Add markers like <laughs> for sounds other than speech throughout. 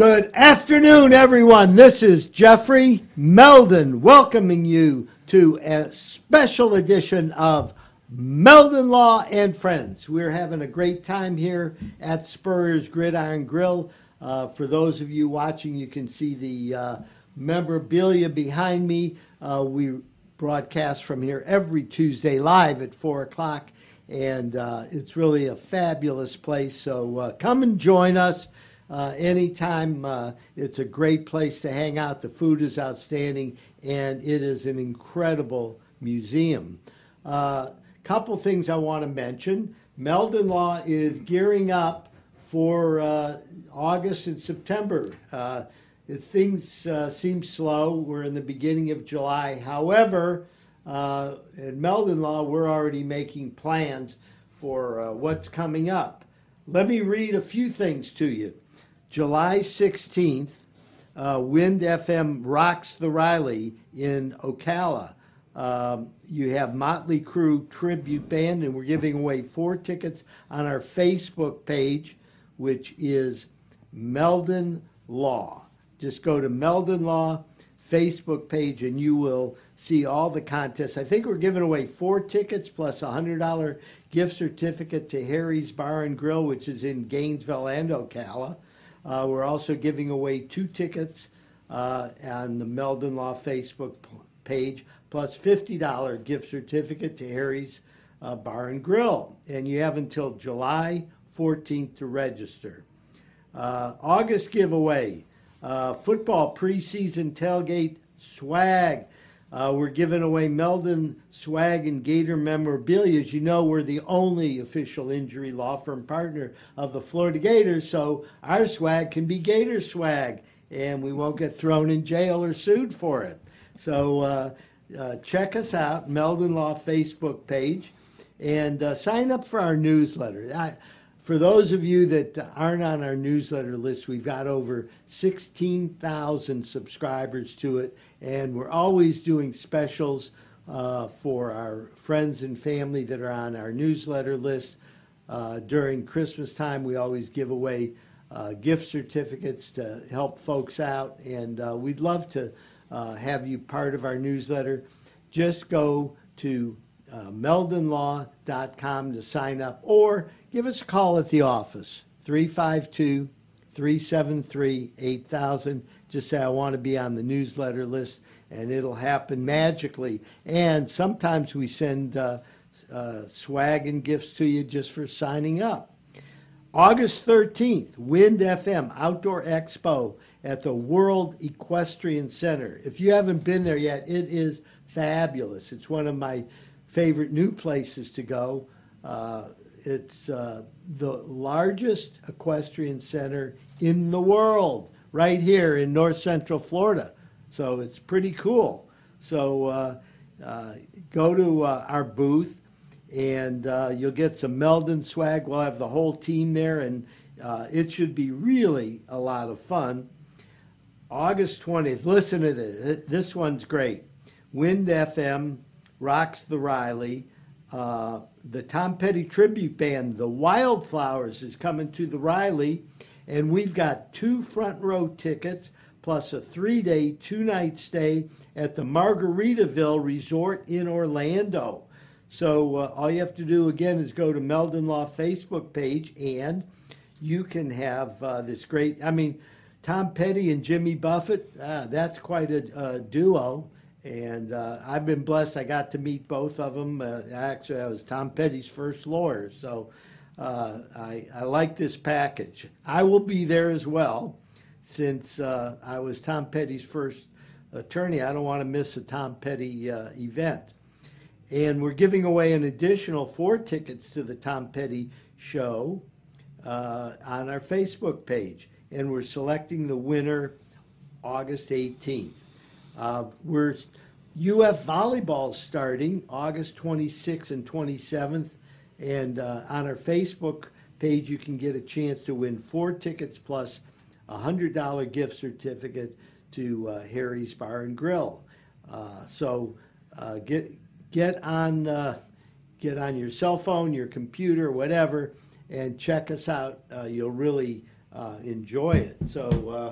Good afternoon, everyone. This is Jeffrey Meldon welcoming you to a special edition of Meldon Law and Friends. We're having a great time here at Spurrier's Gridiron Grill. Uh, for those of you watching, you can see the uh, memorabilia behind me. Uh, we broadcast from here every Tuesday live at 4 o'clock, and uh, it's really a fabulous place. So uh, come and join us uh, anytime. Uh, it's a great place to hang out. The food is outstanding, and it is an incredible museum. A uh, couple things I want to mention. Meldon Law is gearing up for uh, August and September. Uh, things uh, seem slow. We're in the beginning of July. However, at Meldon Law, we're already making plans for what's coming up. Let me read a few things to you. July 16th, uh, Wind FM rocks the Reilly in Ocala. Um, you have Motley Crue tribute band, and we're giving away four tickets on our Facebook page, which is Meldon Law. Just go to Meldon Law Facebook page, and you will see all the contests. I think we're giving away four tickets plus a hundred dollar gift certificate to Harry's Bar and Grill, which is in Gainesville and Ocala. Uh, we're also giving away two tickets uh, on the Meldon Law Facebook page, plus $50 gift certificate to Harry's uh, Bar and Grill. And you have until July 14th to register. Uh, August giveaway uh, football preseason tailgate swag. Uh, we're giving away Meldon swag and Gator memorabilia. As you know, we're the only official injury law firm partner of the Florida Gators, so our swag can be Gator swag, and we won't get thrown in jail or sued for it. So uh, uh, check us out, Meldon Law Facebook page, and uh, sign up for our newsletter. I, for those of you that aren't on our newsletter list, we've got over 16,000 subscribers to it, and we're always doing specials uh, for our friends and family that are on our newsletter list. Uh, during Christmas time, we always give away uh, gift certificates to help folks out, and uh, we'd love to uh, have you part of our newsletter. Just go to uh, to sign up or give us a call at the office 352 373 8000. Just say, I want to be on the newsletter list, and it'll happen magically. And sometimes we send uh, uh, swag and gifts to you just for signing up. August 13th, Wind FM Outdoor Expo at the World Equestrian Center. If you haven't been there yet, it is fabulous. It's one of my favorite new places to go. Uh, it's uh, the largest equestrian center in the world, right here in north central Florida. So it's pretty cool. So uh, uh go to uh, our booth and uh, you'll get some Meldon swag. We'll have the whole team there, and it should be really a lot of fun. August 20th, listen to this. This one's great. Wind FM rocks the Reilly. Uh, the Tom Petty tribute band, the Wildflowers, is coming to the Reilly, and we've got two front row tickets plus a three day, two night stay at the Margaritaville Resort in Orlando. So uh, all you have to do again is go to Meldon Law Facebook page, and you can have uh, this great. I mean, Tom Petty and Jimmy Buffett. Uh, that's quite a, a duo. And uh, I've been blessed. I got to meet both of them. Uh, actually, I was Tom Petty's first lawyer, so uh, I, I like this package. I will be there as well, since uh, I was Tom Petty's first attorney. I don't want to miss a Tom Petty uh, event. And we're giving away an additional four tickets to the Tom Petty show uh, on our Facebook page. And we're selecting the winner August 18th. Uh, we're UF volleyball starting August 26th and 27th, and uh, on our Facebook page you can get a chance to win four tickets plus a hundred dollar gift certificate to uh, Harry's Bar and Grill. Uh, so uh, get get on uh, get on your cell phone, your computer, whatever, and check us out. you'll really enjoy it. So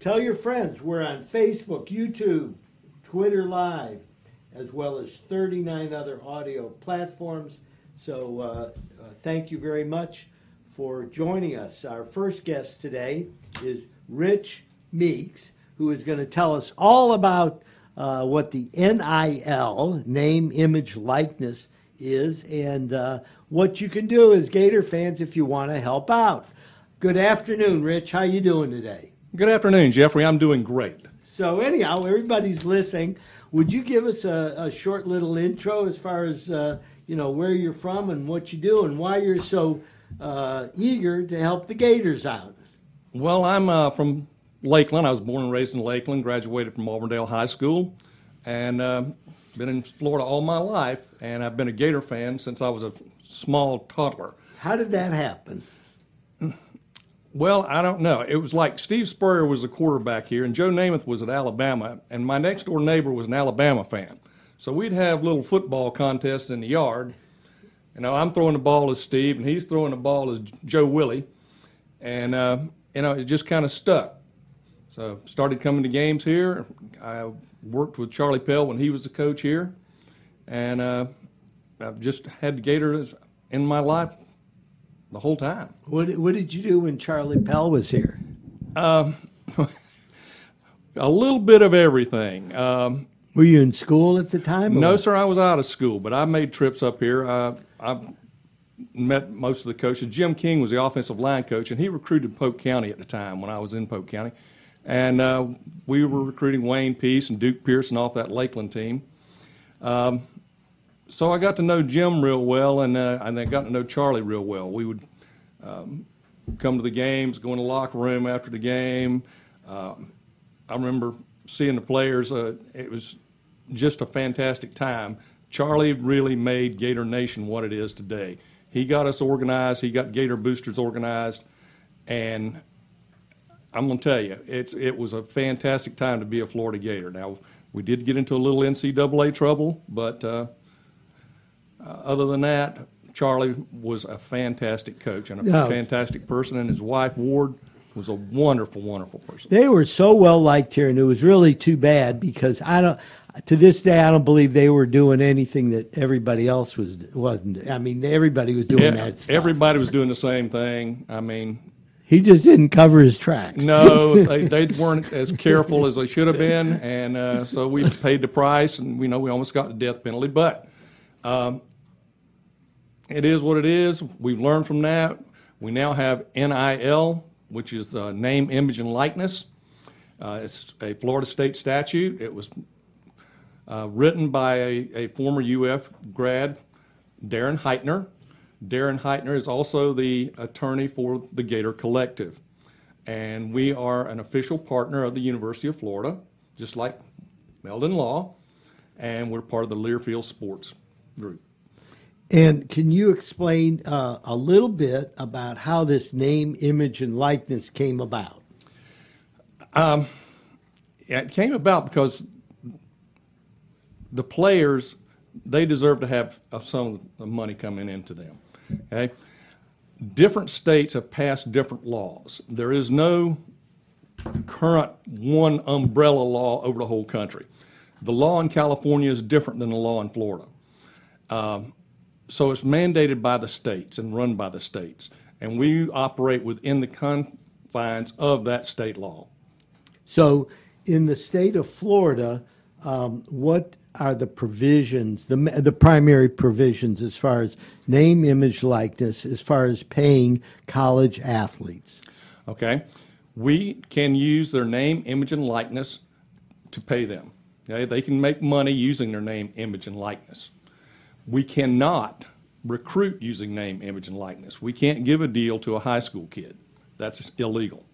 tell your friends. We're on Facebook, YouTube, Twitter Live, as well as 39 other audio platforms. So uh, uh, thank you very much for joining us. Our first guest today is Rich Meeks, who is going to tell us all about uh, what the NIL, name, image, likeness, is and uh, what you can do as Gator fans if you want to help out. Good afternoon, Rich. How you doing today? Good afternoon, Jeffrey. I'm doing great. So anyhow, everybody's listening. Would you give us a, a short little intro as far as uh, you know where you're from and what you do and why you're so uh, eager to help the Gators out? Well, I'm uh, from Lakeland. I was born and raised in Lakeland. Graduated from Auburndale High School, and uh, been in Florida all my life. And I've been a Gator fan since I was a small toddler. How did that happen? Well, I don't know. It was like Steve Spurrier was the quarterback here, and Joe Namath was at Alabama, and my next door neighbor was an Alabama fan. So we'd have little football contests in the yard. You know, I'm throwing the ball as Steve, and he's throwing the ball as Joe Willie, and uh, you know, it just kind of stuck. So started coming to games here. I worked with Charley Pell when he was the coach here, and uh, I've just had Gators in my life the whole time. What What did you do when Charley Pell was here? Um, <laughs> a little bit of everything. Um, Were you in school at the time? no, what? sir, I was out of school, but I made trips up here. Uh, I met most of the coaches. Jim King was the offensive line coach, and he recruited Polk County at the time when I was in Polk County. And uh, we were recruiting Wayne Peace and Duke Pearson off that Lakeland team. Um, so I got to know Jim real well, and uh, and I got to know Charley real well. We would um, come to the games, go in the locker room after the game. Um, I remember seeing the players. Uh, it was just a fantastic time. Charley really made Gator Nation what it is today. He got us organized. He got Gator Boosters organized, and I'm going to tell you, it's it was a fantastic time to be a Florida Gator. Now we did get into a little NCAA trouble, but uh, other than that, Charley was a fantastic coach and a fantastic person, and his wife Ward was a wonderful, wonderful person. They were so well liked here, and it was really too bad because I don't. To this day, I don't believe they were doing anything that everybody else was wasn't. I mean, everybody was doing Yeah, that stuff. everybody was doing the same thing. I mean, he just didn't cover his tracks. no, they, they weren't as careful as they should have been, and uh, so we paid the price, and we know we almost got the death penalty. But um, it is what it is. We've learned from that. We now have NIL, which is uh, name, image, and likeness. Uh, it's a Florida state statute. It was uh, written by a, a former UF grad, Darren Heitner. Darren Heitner is also the attorney for the Gator Collective. And we are an official partner of the University of Florida, just like Meldon Law, and we're part of the Learfield Sports Group. And can you explain uh, a little bit about how this name, image, and likeness came about? Yeah, it came about because the players they deserve to have some of the money coming into them. Okay, different states have passed different laws. There is no current one umbrella law over the whole country. The law in California is different than the law in Florida. Um, so it's mandated by the states and run by the states, and we operate within the confines of that state law. So, in the state of Florida, um, what are the provisions, the the primary provisions as far as name, image, likeness, as far as paying college athletes? okay? We can use their name, image, and likeness to pay them. Okay? They can make money using their name, image, and likeness. We cannot recruit using name, image, and likeness. We can't give a deal to a high school kid. That's illegal.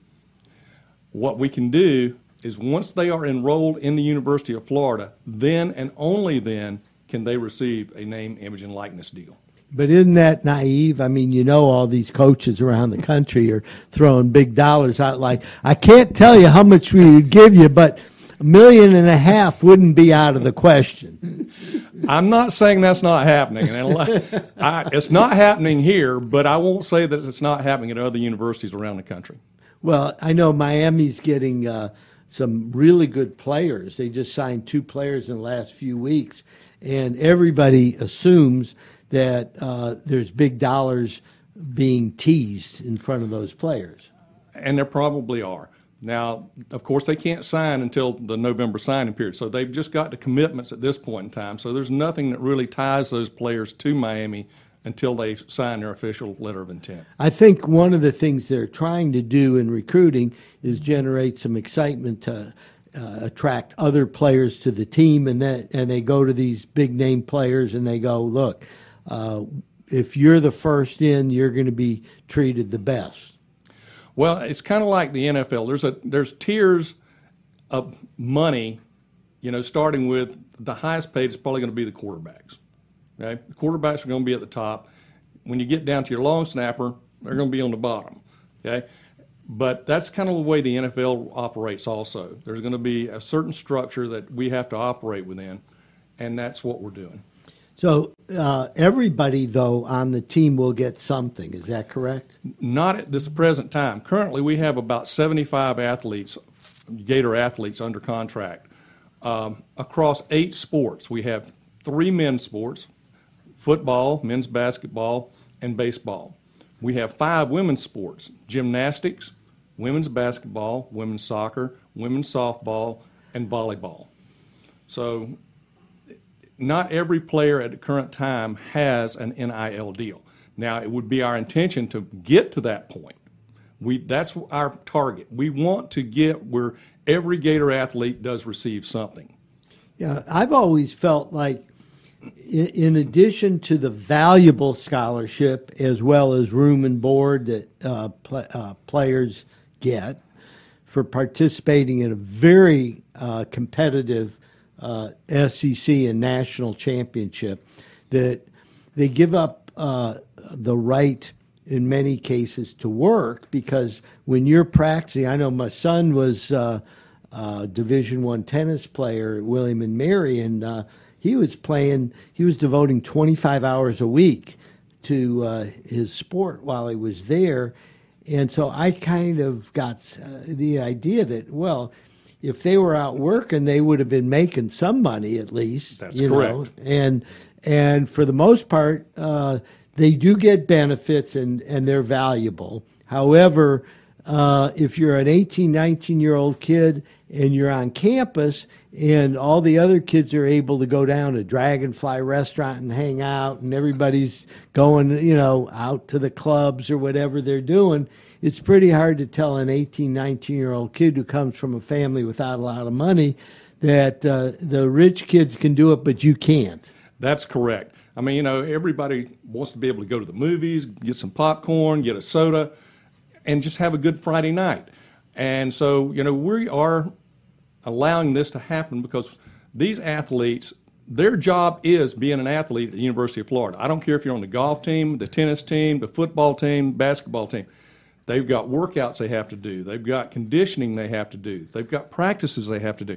What we can do is once they are enrolled in the University of Florida, then and only then can they receive a name, image, and likeness deal. But isn't that naive? I mean, you know, all these coaches around the country are throwing big dollars out. Like, I can't tell you how much we would give you, but a million and a half wouldn't be out of the question. I'm not saying that's not happening. And I, it's not happening here, but I won't say that it's not happening at other universities around the country. Well, I know Miami's getting uh, some really good players. They just signed two players in the last few weeks, and everybody assumes that uh, there's big dollars being teased in front of those players. And there probably are. Now, of course, they can't sign until the November signing period, so they've just got the commitments at this point in time. So there's nothing that really ties those players to Miami until they sign their official letter of intent. I think one of the things they're trying to do in recruiting is generate some excitement to uh, attract other players to the team, and that and they go to these big name players and they go, look, uh, if you're the first in, you're going to be treated the best. Well, it's kind of like the NFL. There's a there's tiers of money, you know, starting with the highest paid is probably going to be the quarterbacks. Okay, the quarterbacks are going to be at the top. When you get down to your long snapper, they're going to be on the bottom. Okay, but that's kind of the way the NFL operates. Also, there's going to be a certain structure that we have to operate within, and that's what we're doing. So uh, everybody, though, on the team will get something. Is that correct? Not at this present time. Currently, we have about 75 athletes, Gator athletes, under contract um, across eight sports. We have three men's sports, football, men's basketball, and baseball. We have five women's sports gymnastics, women's basketball, women's soccer, women's softball, and volleyball. So, not every player at the current time has an NIL deal. Now, it would be our intention to get to that point. We, that's our target. We want to get where every Gator athlete does receive something. Yeah, I've always felt like in addition to the valuable scholarship as well as room and board that uh, pl- uh, players get for participating in a very uh, competitive uh, SEC and national championship, that they give up uh, the right in many cases to work because when you're practicing, I know my son was uh, a Division One tennis player at William and Mary, and he was playing, he was devoting 25 hours a week to uh, his sport while he was there. And so I kind of got uh, the idea that, well, if they were out working, they would have been making some money at least. That's you correct. Know? And and for the most part, uh, they do get benefits and and they're valuable. However, uh, if you're an 18, 19 year old kid and you're on campus and all the other kids are able to go down to Dragonfly restaurant and hang out and everybody's going, you know, out to the clubs or whatever they're doing, it's pretty hard to tell an 18, 19 year old kid who comes from a family without a lot of money that uh, the rich kids can do it, but you can't. That's correct. I mean, you know, everybody wants to be able to go to the movies, get some popcorn, get a soda, and just have a good Friday night. And so, you know, we are allowing this to happen because these athletes, their job is being an athlete at the University of Florida. I don't care if you're on the golf team, the tennis team, the football team, basketball team. They've got workouts they have to do. They've got conditioning they have to do. They've got practices they have to do.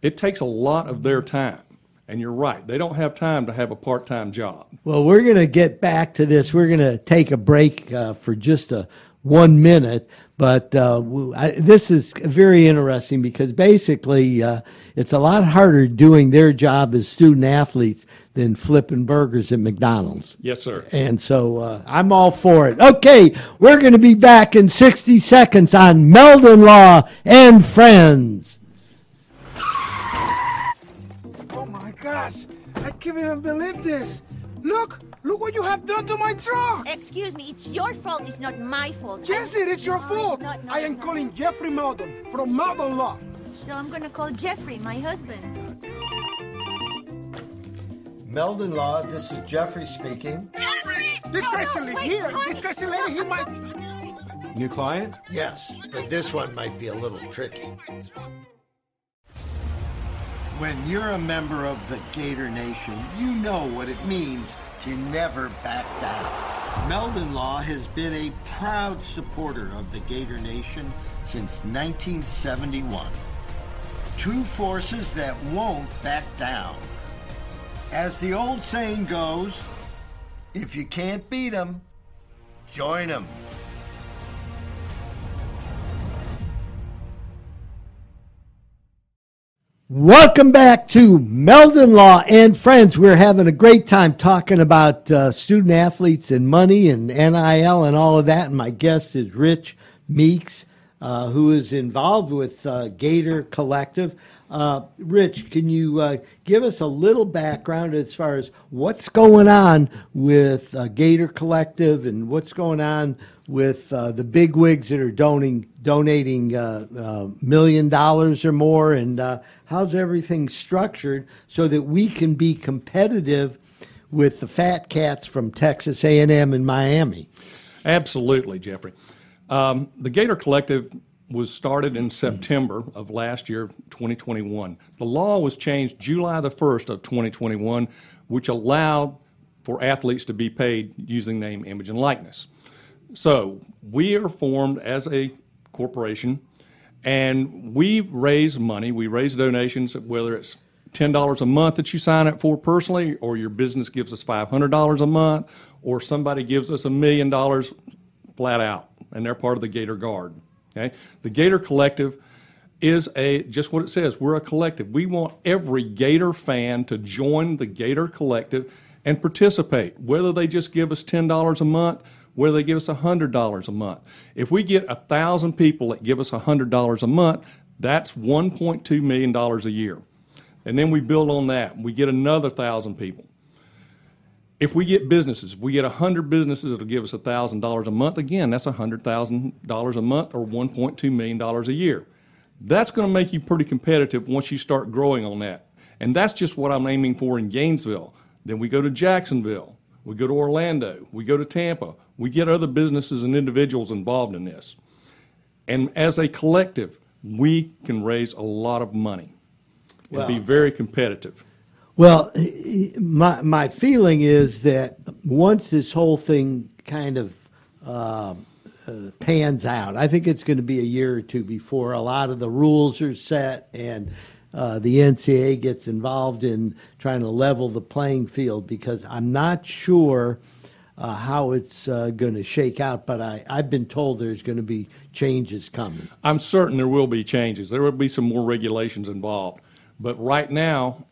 It takes a lot of their time. And you're right, they don't have time to have a part time job. Well, we're going to get back to this. We're going to take a break uh, for just a one minute. But uh, I, this is very interesting because basically uh, it's a lot harder doing their job as student athletes than flipping burgers at McDonald's. Yes, sir. And so uh, I'm all for it. Okay, we're going to be back in 60 seconds on Meldon Law and Friends. Oh my gosh, I can't even believe this. Look, look what you have done to my truck! Excuse me, it's your fault, it's not my fault. Yes, it is your no, fault! Not, no, I am calling not. Jeffrey Meldon from Meldon Law. So I'm gonna call Jeffrey, my husband. Meldon Law, this is Jeffrey speaking. Jeffrey! This crazy lady here, this crazy lady, he might... New client? Yes, but this one might be a little tricky. When you're a member of the Gator Nation, you know what it means to never back down. Meldon Law has been a proud supporter of the Gator Nation since 1971. Two forces that won't back down. As the old saying goes, if you can't beat 'em, join 'em. Welcome back to Meldon Law and Friends. We're having a great time talking about uh, student athletes and money and NIL and all of that. And my guest is Rich Meeks, uh, who is involved with uh, Gator Collective. Uh, Rich, can you uh, give us a little background as far as what's going on with uh, Gator Collective and what's going on with uh, the big wigs that are donating donating uh, uh, million dollars or more, and uh, how's everything structured so that we can be competitive with the fat cats from Texas A&M and Miami? Absolutely, Jeffrey. Um, the Gator Collective was started in September of last year, 2021. The law was changed July the 1st of 2021, which allowed for athletes to be paid using name, image, and likeness. So we are formed as a corporation, and we raise money. We raise donations, whether it's $10 a month that you sign up for personally, or your business gives us $500 a month, or somebody gives us a million dollars flat out, and they're part of the Gator Guard. Okay? The Gator Collective is a just what it says. We're a collective. We want every Gator fan to join the Gator Collective and participate, whether they just give us $10 a month, whether they give us $100 a month. If we get 1,000 people that give us $100 a month, that's $1.2 million a year. And then we build on that. We get another 1,000 people. If we get businesses, we get 100 businesses that'll give us $1,000 a month, again, that's $100,000 a month or $1.2 million a year. That's going to make you pretty competitive once you start growing on that. And that's just what I'm aiming for in Gainesville. Then we go to Jacksonville, we go to Orlando, we go to Tampa, we get other businesses and individuals involved in this. And as a collective, we can raise a lot of money and be very competitive. Well, my my feeling is that once this whole thing kind of uh, uh, pans out, I think it's going to be a year or two before a lot of the rules are set and uh, the NCAA gets involved in trying to level the playing field. Because I'm not sure uh, how it's uh, going to shake out, but I, I've been told there's going to be changes coming. I'm certain there will be changes. There will be some more regulations involved. But right now,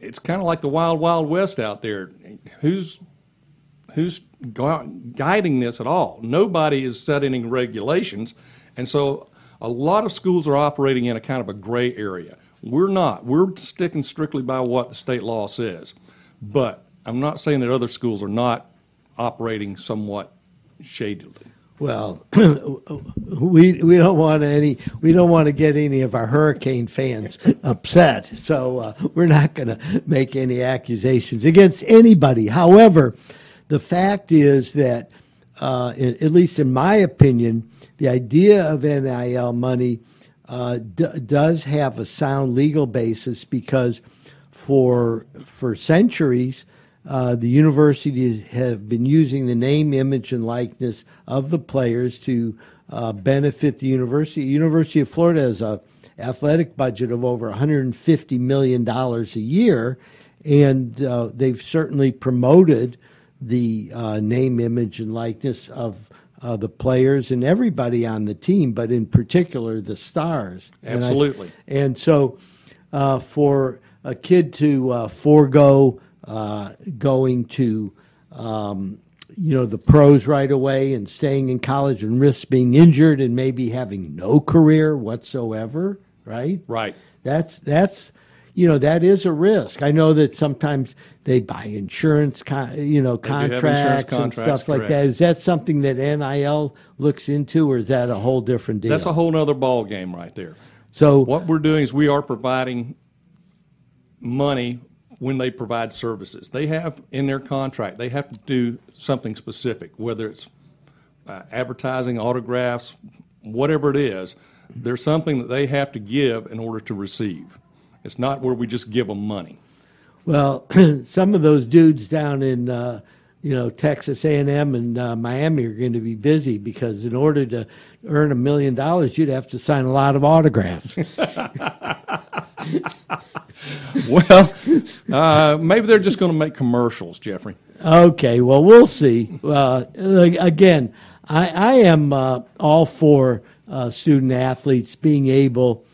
it's kind of like the wild, wild west out there. Who's who's gu- guiding this at all? Nobody is setting any regulations, and so a lot of schools are operating in a kind of a gray area. We're not. We're sticking strictly by what the state law says. But I'm not saying that other schools are not operating somewhat shadily. Well, <clears throat> we we don't want any we don't want to get any of our hurricane fans <laughs> upset, so uh, we're not going to make any accusations against anybody. However, the fact is that, uh, in, at least in my opinion, the idea of NIL money uh, d- does have a sound legal basis because for for centuries. Uh, the universities have been using the name, image, and likeness of the players to uh, benefit the university. University of Florida has a athletic budget of over 150 million dollars a year, and uh, they've certainly promoted the uh, name, image, and likeness of uh, the players and everybody on the team, but in particular the stars. And I- Absolutely. and so, uh, for a kid to uh, forego uh, going to, um, you know, the pros right away and staying in college and risk being injured and maybe having no career whatsoever, right? Right. That's that's you know that is a risk. I know that sometimes they buy insurance, con- you know, have insurance contracts and contracts, stuff like that. Is that something that NIL looks into, or is that a whole different deal? That's a whole other ball game right there. so What we're doing is we are providing money when they provide services. They have in their contract, they have to do something specific, whether it's uh, advertising, autographs, whatever it is. There's something that they have to give in order to receive. It's not where we just give them money. Well, <clears throat> some of those dudes down in uh, you know Texas A&M and uh, Miami are going to be busy because in order to earn a million dollars, you'd have to sign a lot of autographs. <laughs> well, uh, maybe they're just going to make commercials, Jeffrey. Okay, well, we'll see. Uh, again, I, I am uh, all for uh, student athletes being able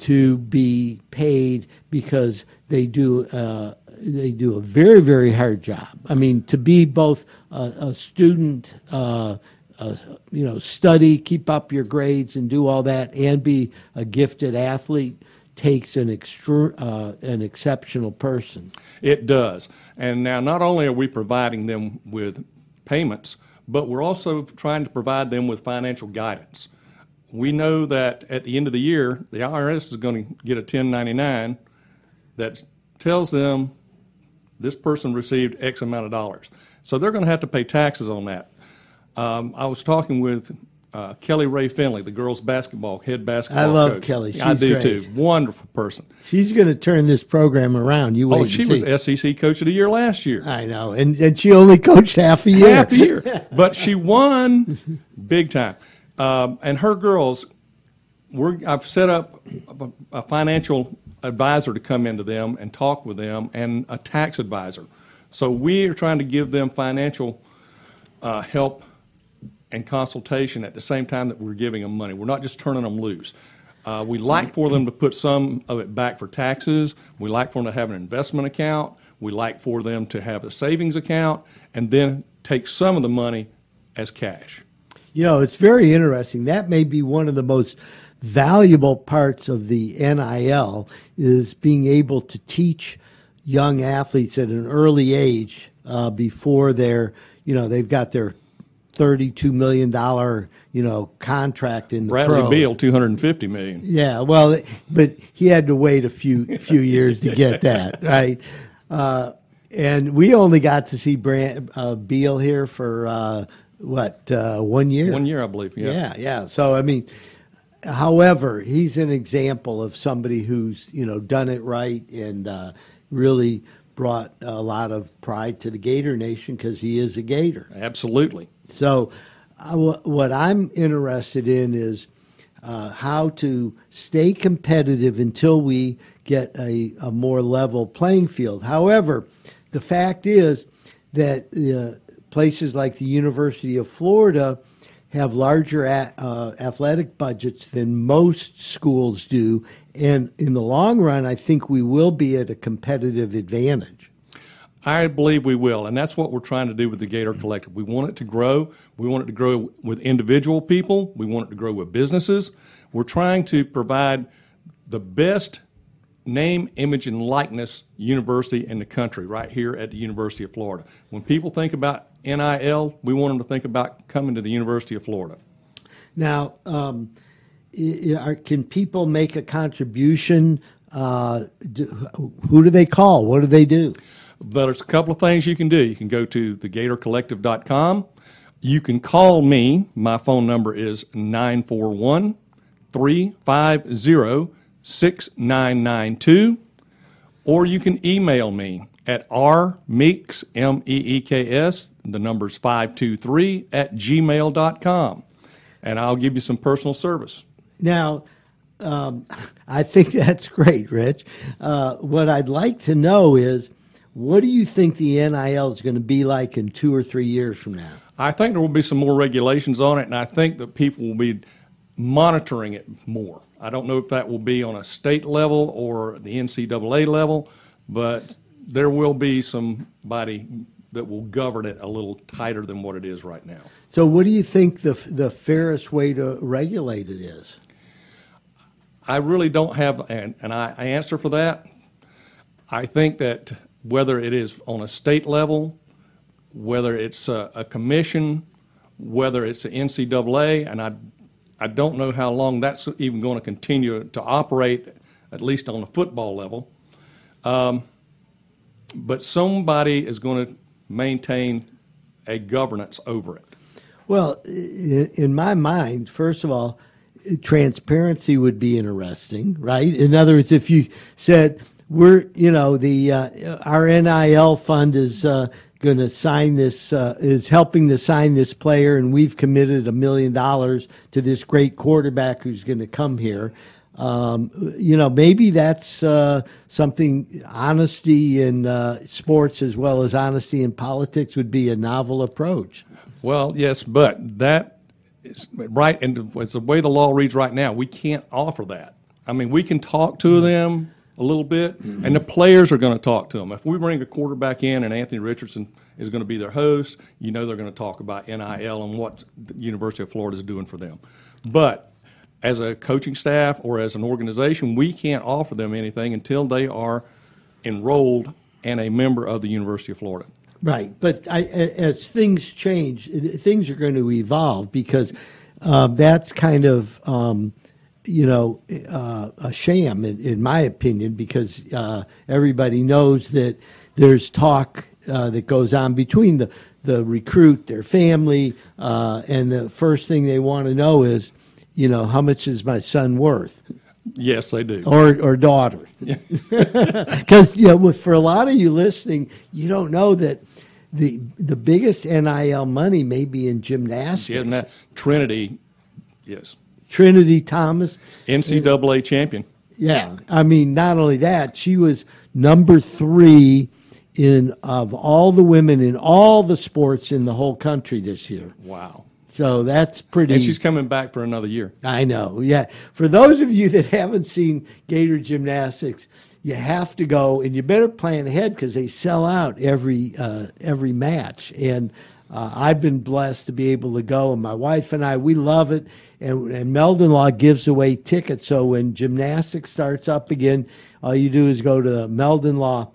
to be paid because they do uh, they do a very very hard job. I mean, to be both a, a student, uh, uh, you know, study, keep up your grades, and do all that, and be a gifted athlete takes an extra, uh, an exceptional person. It does. And now, not only are we providing them with payments, but we're also trying to provide them with financial guidance. We know that at the end of the year, the IRS is going to get a 1099 that tells them this person received X amount of dollars. So they're going to have to pay taxes on that. Um, I was talking with uh, Kelly Rae Finley, the girls' basketball head basketball. I love coach. Kelly. I She's do great. too. Wonderful person. She's going to turn this program around. You Oh, she was SEC Coach of the Year last year. I know, and and she only coached half a year. half a year. <laughs> But she won big time. Um, and her girls, I've set up a, a financial advisor to come into them and talk with them, and a tax advisor. So we are trying to give them financial uh, help and consultation at the same time that we're giving them money. We're not just turning them loose. Uh, we like for them to put some of it back for taxes. We like for them to have an investment account. We like for them to have a savings account and then take some of the money as cash. You know, it's very interesting. That may be one of the most valuable parts of the NIL is being able to teach young athletes at an early age uh, before they're, you know, they've got their thirty-two million dollar, you know, contract in the Bradley pros. Beal, 250 million. Yeah, well, but he had to wait a few few years to get that <laughs> right. Uh, and we only got to see Brand, uh, Beal here for uh, what uh, one year. One year, I believe. Yeah. Yeah, yeah. So I mean, however, he's an example of somebody who's you know done it right and uh, really brought a lot of pride to the Gator Nation because he is a Gator. Absolutely. So, I what I'm interested in is uh, how to stay competitive until we get a, a more level playing field. However, the fact is that uh, places like the University of Florida have larger a- uh, athletic budgets than most schools do. And in the long run, I think we will be at a competitive advantage. I believe we will, and that's what we're trying to do with the Gator Collective. We want it to grow. We want it to grow with individual people. We want it to grow with businesses. We're trying to provide the best name, image, and likeness university in the country right here at the University of Florida. When people think about NIL, we want them to think about coming to the University of Florida. Now, um, i- i- are, can people make a contribution? Uh, do, who do they call? What do they do? There's a couple of things you can do. You can go to thegatorcollective.com. You can call me. My phone number is 941 350 6992. Or you can email me at rmeeks, M E E K S, the number's 523 at gmail.com. And I'll give you some personal service. Now, um, <laughs> I think that's great, Rich. Uh, what I'd like to know is, what do you think the NIL is going to be like in two or three years from now? I think there will be some more regulations on it, and I think that people will be monitoring it more. I don't know if that will be on a state level or the NCAA level, but there will be somebody that will govern it a little tighter than what it is right now. So, what do you think the the fairest way to regulate it is? I really don't have an, I answer for that. I think that whether it is on a state level, whether it's a, a commission, whether it's the NCAA, and I, I don't know how long that's even going to continue to operate, at least on the football level. Um, but somebody is going to maintain a governance over it. Well, in my mind, first of all, transparency would be interesting, right? In other words, if you said we're, you know, the uh, our NIL fund is uh, going to sign this, uh, is helping to sign this player, and we've committed a million dollars to this great quarterback who's going to come here. Um, you know, maybe that's uh, something. Honesty in uh, sports as well as honesty in politics would be a novel approach. Well, yes, but that is right, and it's the way the law reads right now. We can't offer that. I mean, we can talk to them a little bit, and the players are going to talk to them. If we bring a quarterback in and Anthony Richardson is going to be their host, you know they're going to talk about NIL and what the University of Florida is doing for them. But as a coaching staff or as an organization, we can't offer them anything until they are enrolled and a member of the University of Florida. Right, but I, as things change, things are going to evolve because um, that's kind of um, you know uh, a sham in, in, my opinion because uh, everybody knows that there's talk uh, that goes on between the the recruit, their family, uh, and the first thing they want to know is, you know, how much is my son worth? Yes, they do. Or or daughter. Because <laughs> you know, for a lot of you listening, you don't know that the the biggest NIL money may be in gymnastics. Yeah, Trinity, yes. Trinity Thomas, NCAA champion. Yeah, I mean, not only that, she was number three in of all the women in all the sports in the whole country this year. Wow. So that's pretty. And she's coming back for another year. I know. Yeah. For those of you that haven't seen Gator Gymnastics, you have to go, and you better plan ahead because they sell out every uh, every match. And uh, I've been blessed to be able to go, and my wife and I we love it. And, and Meldon Law gives away tickets, so when gymnastics starts up again, all you do is go to the Meldon Law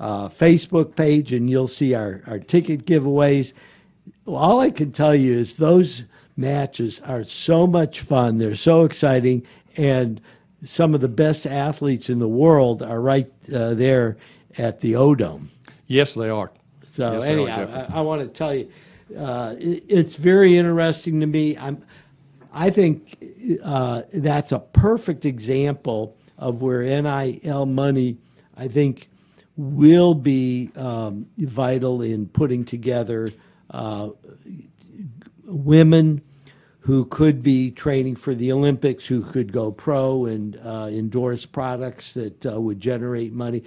uh, Facebook page, and you'll see our our ticket giveaways. All I can tell you is those matches are so much fun. They're so exciting, and some of the best athletes in the world are right uh, there at the O Dome. Yes, they are. So yes, anyhow, I, I, want to tell you, uh, it, it's very interesting to me. I'm, I think uh, that's a perfect example of where NIL money, I think, will be um, vital in putting together women who could be training for the Olympics, who could go pro and uh, endorse products that uh, would generate money.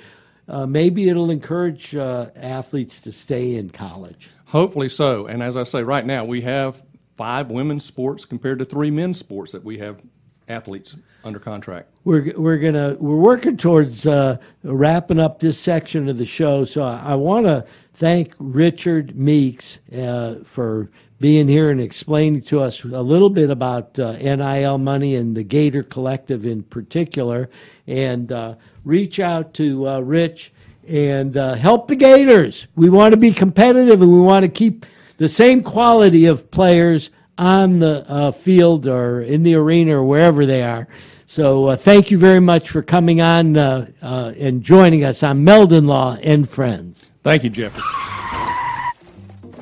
Uh, maybe it'll encourage uh, athletes to stay in college. Hopefully so. And as I say, right now we have five women's sports compared to three men's sports that we have athletes under contract. We're we're gonna we're working towards uh, wrapping up this section of the show. So I, I want to thank Richard Meeks uh, for being here and explaining to us a little bit about uh, NIL money and the Gator Collective in particular. And uh, reach out to uh, Rich and uh, help the Gators. We want to be competitive and we want to keep the same quality of players on the uh, field or in the arena or wherever they are. So uh, thank you very much for coming on and joining us on Meldon Law and Friends. Thank you, Jeffrey.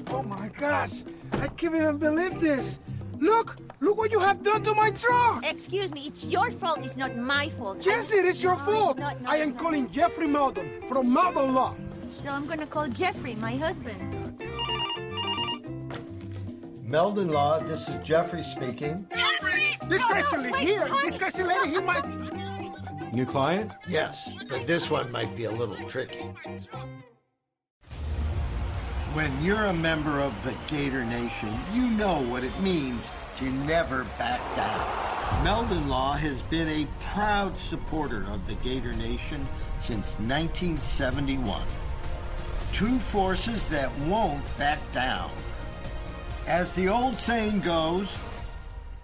Oh my gosh! I can't even believe this. Look, look what you have done to my truck. Excuse me, it's your fault. It's not my fault. Yes, it is your fault. Not, I am calling Jeffrey Meldon from Meldon Law. So I'm gonna call Jeffrey, my husband. Meldon Law, this is Jeffrey speaking. Jeffrey! This no, crazy no, here, honey. this crazy lady, he might. New client? Yes, but this one might be a little tricky. When you're a member of the Gator Nation, you know what it means to never back down. Meldon Law has been a proud supporter of the Gator Nation since 1971. Two forces that won't back down. As the old saying goes,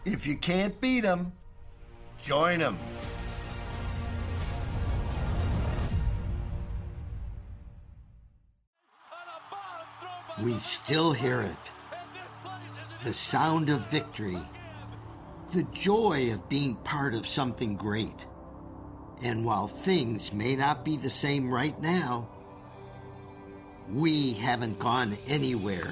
if you can't beat them, join them. We still hear it. The sound of victory. The joy of being part of something great. And while things may not be the same right now, we haven't gone anywhere.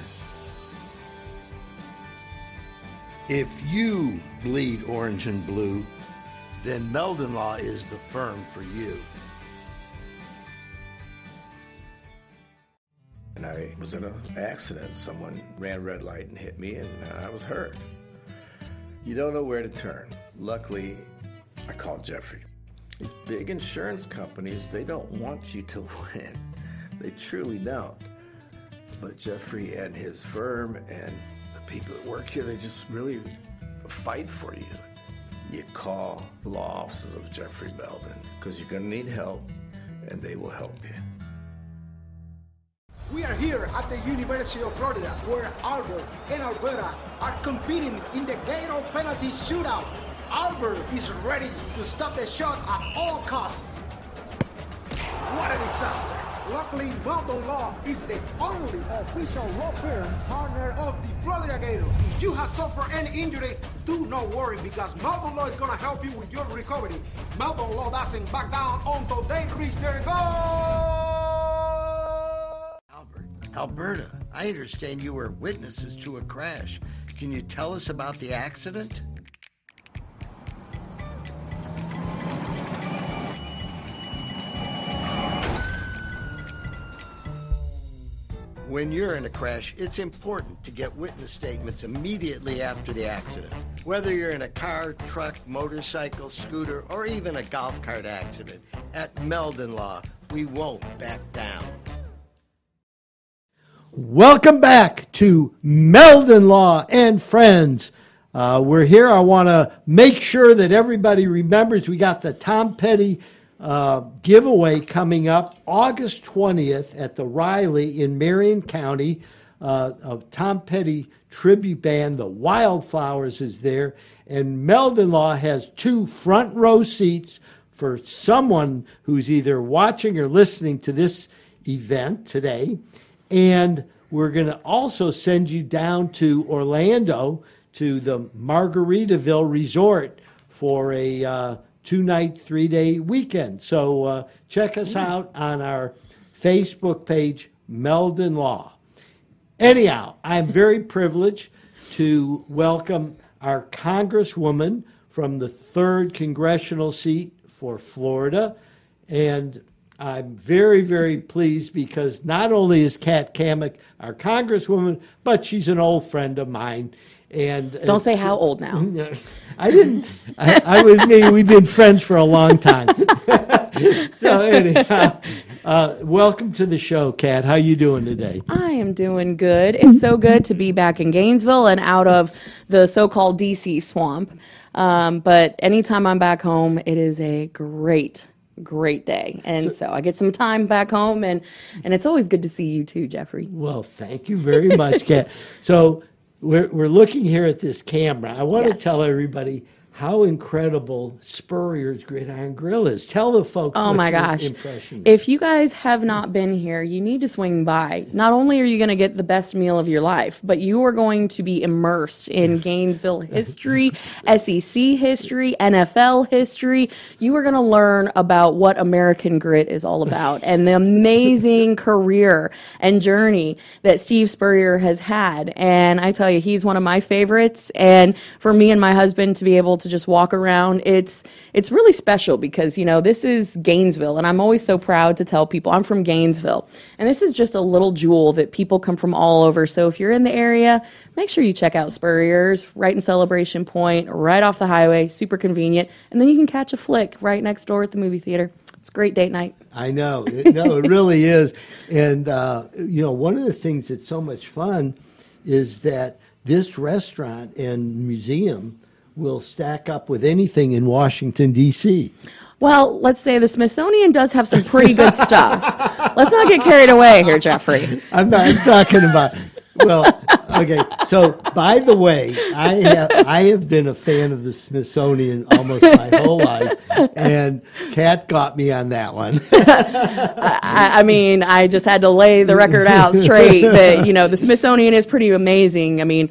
If you bleed orange and blue, then Meldon Law is the firm for you. And I was in an accident. Someone ran red light and hit me, and I was hurt. You don't know where to turn. Luckily, I called Jeffrey. These big insurance companies, they don't want you to <laughs> win. They truly don't. But Jeffrey and his firm and people that work here, they just really fight for you. You call the law offices of Jeffrey Meldon because you're going to need help and they will help you. We are here at the University of Florida, where Albert and Alberta are competing in the Gator penalty shootout. Albert is ready to stop the shot at all costs. What a disaster! Luckily, Meldon Law is the only official law firm partner of the Florida Gators. If you have suffered any injury, do not worry because Meldon Law is going to help you with your recovery. Meldon Law doesn't back down until they reach their goal. Albert, Alberta, I understand you were witnesses to a crash. Can you tell us about the accident? When you're in a crash, it's important to get witness statements immediately after the accident. Whether you're in a car, truck, motorcycle, scooter, or even a golf cart accident, at Meldon Law, we won't back down. Welcome back to Meldon Law and Friends. Uh, we're here. I want to make sure that everybody remembers we got the Tom Petty uh, giveaway coming up August 20th at the Reilly in Marion County. Uh, a Tom Petty tribute band, the Wildflowers, is there. And Meldon Law has two front row seats for someone who's either watching or listening to this event today. And we're going to also send you down to Orlando to the Margaritaville Resort for a uh, two night, three day weekend. So uh, check us out on our Facebook page, Meldon Law. Anyhow, I'm very privileged to welcome our Congresswoman from the 3rd Congressional seat for Florida. And I'm very, very pleased because not only is Kat Cammack our Congresswoman, but she's an old friend of mine. And uh, Don't say how <laughs> old now. I didn't. I, I was me. We've been friends for a long time. <laughs> so anyhow, uh, welcome to the show, Kat. How you doing today? I am doing good. It's so good to be back in Gainesville and out of the so-called DC swamp. Um, but anytime I'm back home, it is a great, great day, and so, I get some time back home, and and it's always good to see you too, Jeffrey. Well, thank you very much, Kat. So we're we're looking here at this camera. I want Yes. to tell everybody how incredible Spurrier's Gridiron Grill is. Tell the folks. Oh my gosh. Impression. If you guys have not been here, you need to swing by. Not only are you going to get the best meal of your life, but you are going to be immersed in <laughs> Gainesville history, SEC history, NFL history. You are going to learn about what American grit is all about and the amazing <laughs> career and journey that Steve Spurrier has had. And I tell you, he's one of my favorites. And for me and my husband to be able to just walk around, it's it's really special because you know this is Gainesville, and I'm always so proud to tell people I'm from Gainesville, and this is just a little jewel that people come from all over. So if you're in the area, make sure you check out Spurrier's right in Celebration Point, right off the highway, super convenient, and then you can catch a flick right next door at the movie theater. It's great date night. I know. It- no, it really is. And, uh, you know, one of the things that's so much fun is that this restaurant and museum will stack up with anything in Washington, D.C. Well, let's say the Smithsonian does have some pretty good stuff. Let's not get carried away here, Jeffrey. I'm not I'm talking about. Well, okay. So, by the way, I have I have been a fan of the Smithsonian almost my whole life, and Kat got me on that one. <laughs> I, I mean, I just had to lay the record out straight <laughs> that, you know, the Smithsonian is pretty amazing. I mean,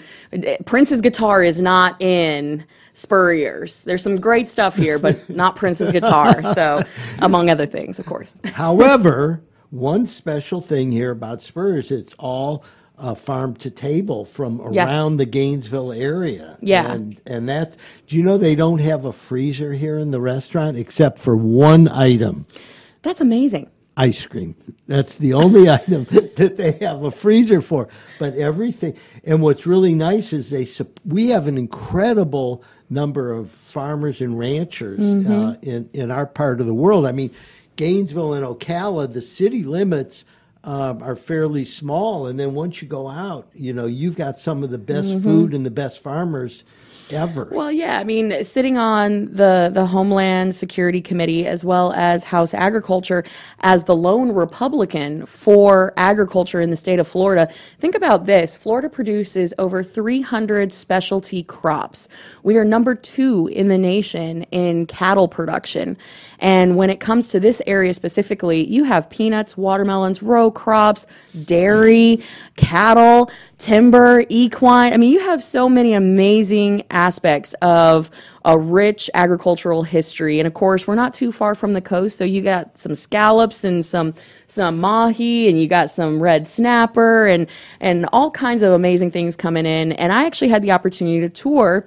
Prince's guitar is not in Spurrier's. There's some great stuff here, but not Prince's guitar. So, among other things, of course. However, one special thing here about Spurs, it's all uh, farm to table from Yes. around the Gainesville area. Yeah. And and that's do you know they don't have a freezer here in the restaurant except for one item. That's amazing. ice cream. That's the only <laughs> item that they have a freezer for. But everything, and what's really nice is they we have an incredible number of farmers and ranchers uh, in in our part of the world. I mean, Gainesville and Ocala, the city limits. Um, are fairly small, and then once you go out, you know you've got some of the best food and the best farmers ever. Well, yeah, I mean, sitting on the the Homeland Security Committee as well as House Agriculture as the lone Republican for agriculture in the state of Florida. Think about this. Florida produces over 300 specialty crops. We are number 2 in the nation in cattle production. And when it comes to this area specifically, you have peanuts, watermelons, row crops, dairy, cattle, timber, equine. I mean, you have so many amazing aspects of a rich agricultural history. And of course, we're not too far from the coast, so you got some scallops and some some mahi and you got some red snapper and and all kinds of amazing things coming in. And I actually had the opportunity to tour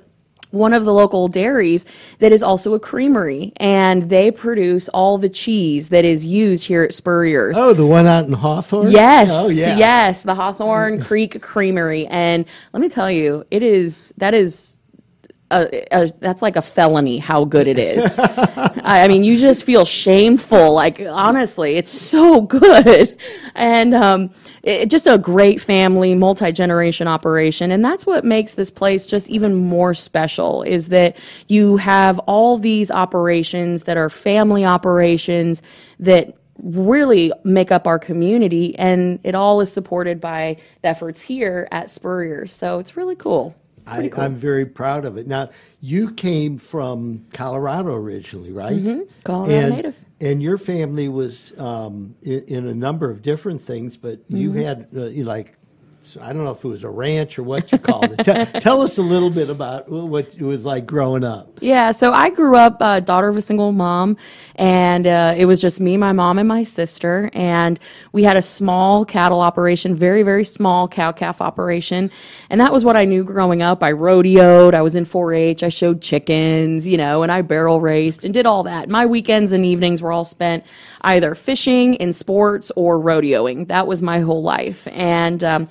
one of the local dairies that is also a creamery and they produce all the cheese that is used here at Spurrier's. oh, the one out in Hawthorne? Yes, Oh, yeah. yes, the Hawthorne Creek Creamery, and let me tell you, it is that is. A, a, that's like a felony how good it is. <laughs> I, I mean, you just feel shameful. Like honestly, it's so good, and um, it, just a great family, multi generation operation, and that's what makes this place just even more special. Is that you have all these operations that are family operations that really make up our community and it all is supported by the efforts here at Spurrier. So it's really cool. I, I'm very proud of it. Now, you came from Colorado originally, right? Mm-hmm. Colorado and, native. And your family was um, in, in a number of different things, but you Mm-hmm. had uh, like. I don't know if it was a ranch or what you called it. tell, <laughs> tell us a little bit about what it was like growing up. Yeah, so I grew up uh, daughter of a single mom, and uh, it was just me, my mom, and my sister. And we had a small cattle operation, very, very small cow calf operation. And that was what I knew growing up. I rodeoed, I was in 4 H, I showed chickens, you know, and I barrel raced and did all that. My weekends and evenings were all spent either fishing, in sports, or rodeoing. That was my whole life. And, um,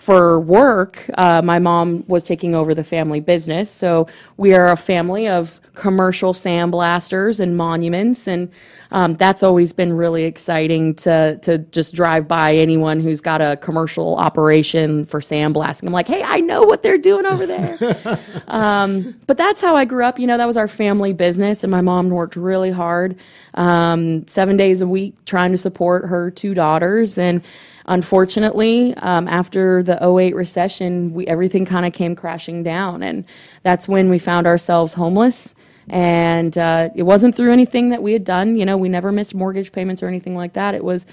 for work, uh, my mom was taking over the family business. So we are a family of commercial sandblasters and monuments, and um, that's always been really exciting to to just drive by anyone who's got a commercial operation for sandblasting. I'm like, hey, I know what they're doing over there. <laughs> um, but that's how I grew up. You know, that was our family business, and my mom worked really hard, um, seven days a week, trying to support her two daughters and unfortunately, um, after the 08 recession, we, everything kind of came crashing down. And that's when we found ourselves homeless. And uh, it wasn't through anything that we had done. You know, we never missed mortgage payments or anything like that. It was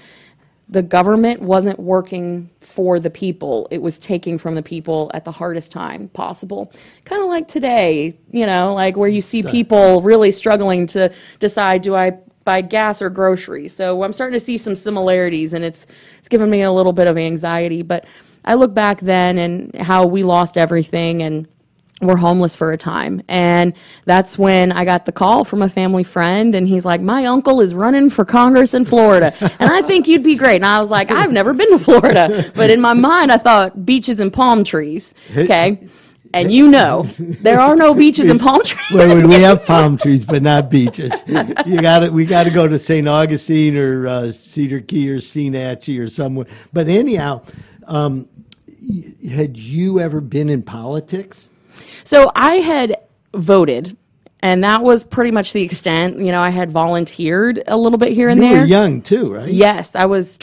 the government wasn't working for the people. It was taking from the people at the hardest time possible. Kind of like today, you know, like where you see people really struggling to decide do I buy gas or groceries. So I'm starting to see some similarities and it's it's given me a little bit of anxiety, but I look back then and how we lost everything and were homeless for a time. And that's when I got the call from a family friend, and he's like, My uncle is running for Congress in Florida, <laughs> and I think you'd be great. And I was like, I've never been to Florida. But in my mind, I thought beaches and palm trees. Okay. And you know, there are no <laughs> beaches and palm trees. We have palm trees, but not beaches. You got to We got to go to St. Augustine or uh, Cedar Key or Steinhatchee or somewhere. But anyhow, um, had you ever been in politics? So I had voted, and that was pretty much the extent. You know, I had volunteered a little bit here and there. You there. were young too, right? Yes, I was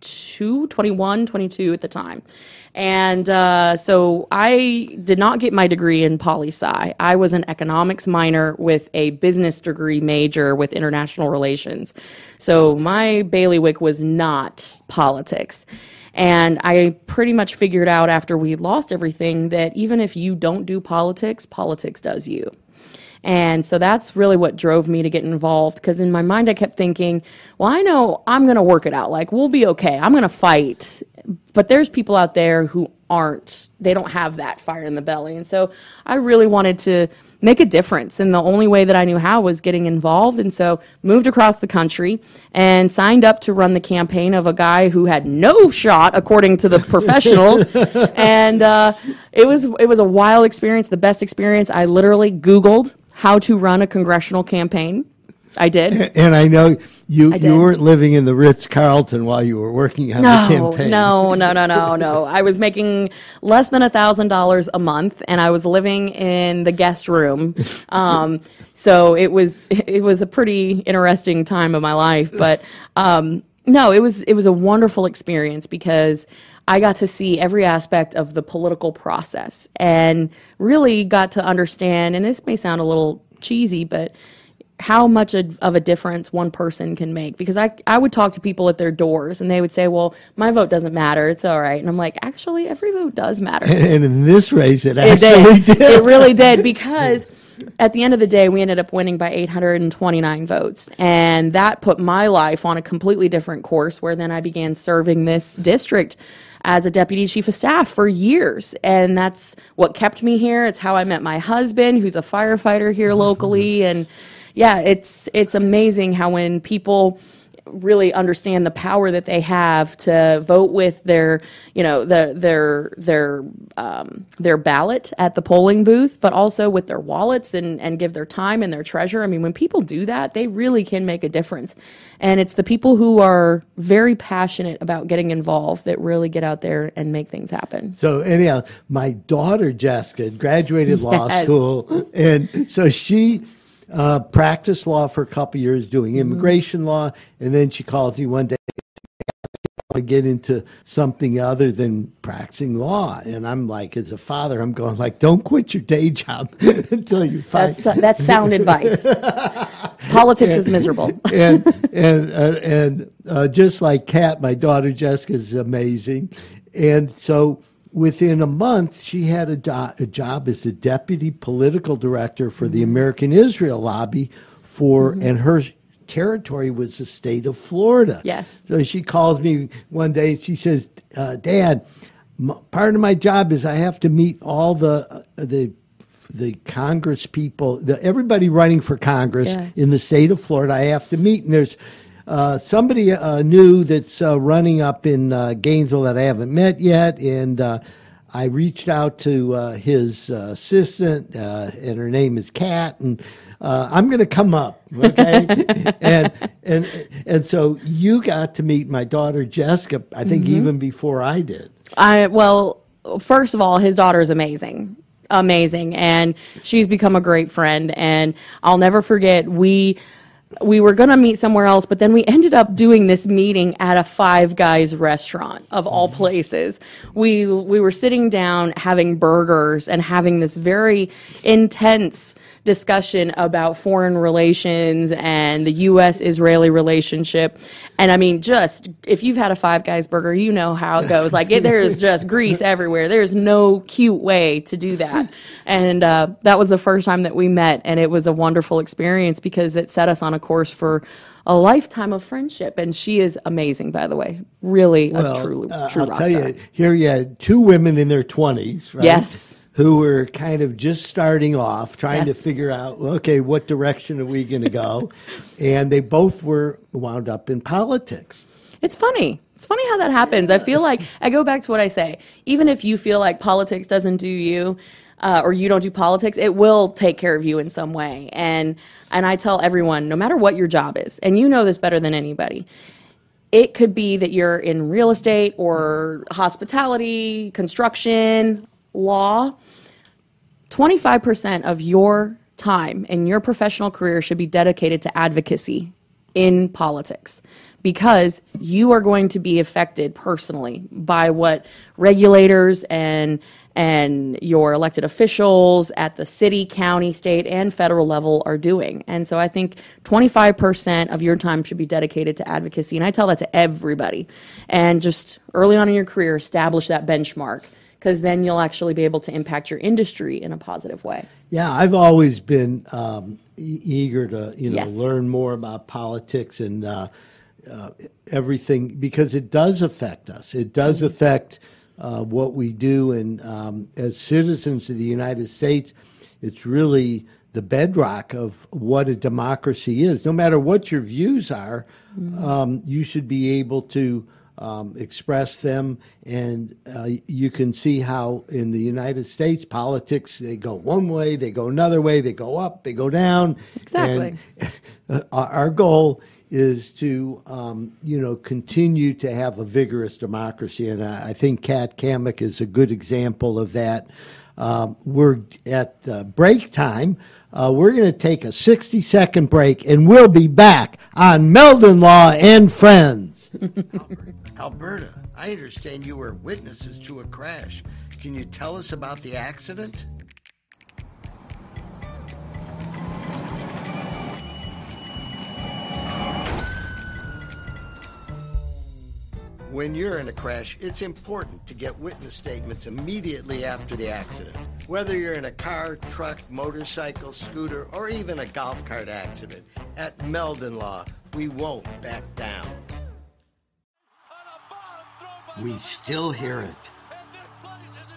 22, 21, 22 at the time. And uh, so I did not get my degree in poli sci. I was an economics minor with a business degree major with international relations. So my bailiwick was not politics. And I pretty much figured out after we lost everything that even if you don't do politics, politics does you. And so that's really what drove me to get involved because in my mind I kept thinking, well, I know I'm going to work it out. Like, we'll be okay. I'm going to fight. But there's people out there who aren't, they don't have that fire in the belly. And so I really wanted to make a difference. And the only way that I knew how was getting involved. And so moved across the country and signed up to run the campaign of a guy who had no shot, according to the professionals. <laughs> and uh, it was it was a wild experience, the best experience. I literally Googled how to run a congressional campaign. I did. <laughs> And I know you, I you did. weren't living in the Ritz Carlton while you were working on the campaign. no, no, no, no, no. I was making less than a thousand dollars a month, and I was living in the guest room. <laughs> Um, so it was it was a pretty interesting time of my life. But um, no, it was it was a wonderful experience because I got to see every aspect of the political process and really got to understand. And this may sound a little cheesy, but how much of a difference one person can make because I, I would talk to people at their doors and they would say well my vote doesn't matter it's all right and i'm like actually every vote does matter <laughs> And in this race, it it actually did. did. It really did because at the end of the day, we ended up winning by 829 votes. And that put my life on a completely different course where then I began serving this district as a deputy chief of staff for years. And that's what kept me here. It's how I met my husband, who's a firefighter here locally. And yeah, it's, it's amazing how when people, really understand the power that they have to vote with their, you know, the, their their um, their ballot at the polling booth, but also with their wallets and and give their time and their treasure. I mean, when people do that, they really can make a difference. And it's the people who are very passionate about getting involved that really get out there and make things happen. So anyhow, my daughter Jessica graduated law <laughs> Yes. school, and so she uh, practiced law for a couple years, doing Mm-hmm. immigration law, and then she calls me one day to get into something other than practicing law. And I'm like, as a father, I'm going like, don't quit your day job <laughs> until you find. That's that's sound advice. <laughs> Politics is miserable. <laughs> and and uh, and uh, just like Kat, my daughter Jessica is amazing, and so within a month she had a, do- a job as a deputy political director for the American Israel lobby for, and her territory was the state of Florida. Yes. So she calls me one day. and She says, uh, "Dad, m- part of my job is I have to meet all the uh, the." The Congress people, the, everybody running for Congress Yeah. in the state of Florida, I have to meet. And there's uh, somebody uh, new that's uh, running up in uh, Gainesville that I haven't met yet. And uh, I reached out to uh, his uh, assistant, uh, and her name is Kat. And uh, I'm going to come up, okay? <laughs> and and and so you got to meet my daughter Jessica. I think even before I did. I well, first of all, his daughter is amazing. Amazing. And she's become a great friend. And I'll never forget we we were going to meet somewhere else, but then we ended up doing this meeting at a Five Guys restaurant of all places. We we were sitting down having burgers and having this very intense discussion about foreign relations and the U.S. Israeli relationship. And I mean, just if you've had a Five Guys burger, you know how it goes. Like, it, there's <laughs> just grease everywhere. There's no cute way to do that. <laughs> And uh, that was the first time that we met, and it was a wonderful experience because it set us on a course for a lifetime of friendship. And she is amazing, by the way. Really a true, uh, true I'll tell star. you, here you had two women in their 20s, right? Yes. Who were kind of just starting off, trying Yes. to figure out, okay, what direction are we going to go? <laughs> and they both were wound up in politics. It's funny. It's funny how that happens. I feel like I go back to what I say. Even if you feel like politics doesn't do you, uh, or you don't do politics, it will take care of you in some way. And and I tell everyone, no matter what your job is, and you know this better than anybody, it could be that you're in real estate or hospitality, construction, law. 25% of your time in your professional career should be dedicated to advocacy in politics because you are going to be affected personally by what regulators and and your elected officials at the city, county, state, and federal level are doing. And so I think 25% of your time should be dedicated to advocacy. And I tell that to everybody. And just early on in your career, establish that benchmark because then you'll actually be able to impact your industry in a positive way. Yeah, I've always been um, e- eager to you know Yes. learn more about politics and uh, uh, everything because it does affect us. It does affect uh, what we do, and um, as citizens of the United States, it's really the bedrock of what a democracy is. No matter what your views are, um, you should be able to um, express them. And uh, you can see how in the United States, politics, they go one way, they go another way, they go up, they go down. Exactly. And <laughs> our our goal is to, um, you know, continue to have a vigorous democracy. And I, I think Kat Cammack is a good example of that. Um, we're at uh, break time. Uh, we're going to take a 60 second break and we'll be back on Meldon Law and Friends. <laughs> Alberta, I understand you were witnesses to a crash. Can you tell us about the accident? When you're in a crash, it's important to get witness statements immediately after the accident. Whether you're in a car, truck, motorcycle, scooter, or even a golf cart accident, at Meldon Law, we won't back down. We still hear it.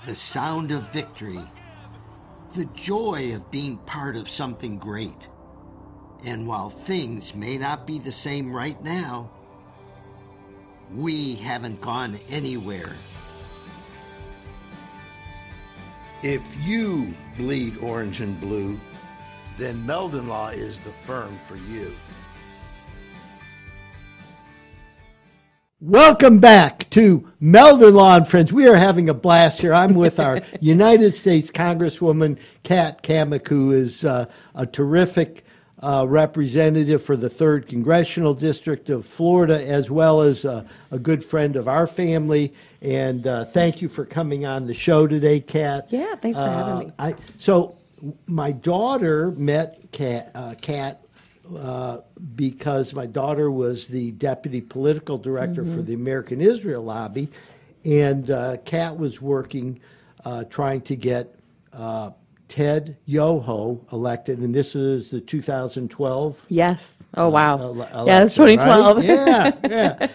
The sound of victory. The joy of being part of something great. And while things may not be the same right now, we haven't gone anywhere. If you bleed orange and blue, then Meldon Law is the firm for you. Welcome back to Meldon Law and Friends. We are having a blast here. I'm with our <laughs> United States Congresswoman Kat Cammack, who is uh, a terrific uh, representative for the third congressional district of Florida, as well as uh, a good friend of our family. And uh, thank you for coming on the show today, Kat. Yeah, thanks for having me. I, so my daughter met Kat, uh, Kat uh, because my daughter was the deputy political director Mm-hmm. for the American Israel Lobby, and uh, Kat was working uh, trying to get uh, Ted Yoho elected, and this is the 2012 Yes. Oh wow. ele- yeah, it's election, right? 2012. yeah, yeah.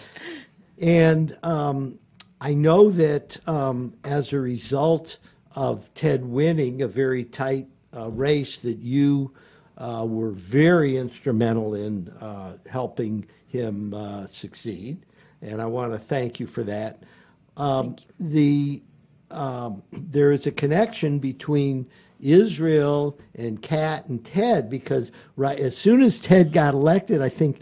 And um, I know that um, as a result of Ted winning a very tight uh, race, that you uh, were very instrumental in uh, helping him uh, succeed, and I want to thank you for that. Um, The um, there is a connection between Israel and Kat and Ted because right as soon as Ted got elected, I think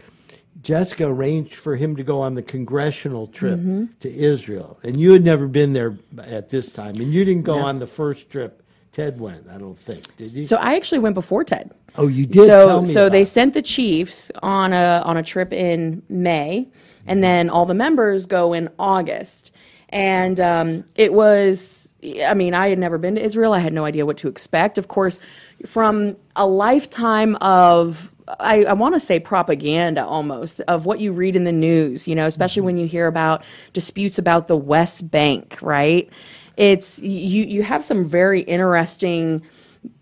Jessica arranged for him to go on the congressional trip Mm-hmm. to Israel, and you had never been there at this time, and you didn't go on the first trip. Ted went, I don't think, did you? So I actually went before Ted. oh, you did. so so they it. sent the chiefs on a on a trip in May, and then all the members go in August. And um, it was, I mean, I had never been to Israel. I had no idea what to expect. Of course, from a lifetime of I, I want to say propaganda almost of what you read in the news, you know, especially mm-hmm. when you hear about disputes about the West Bank, right? It's you you have some very interesting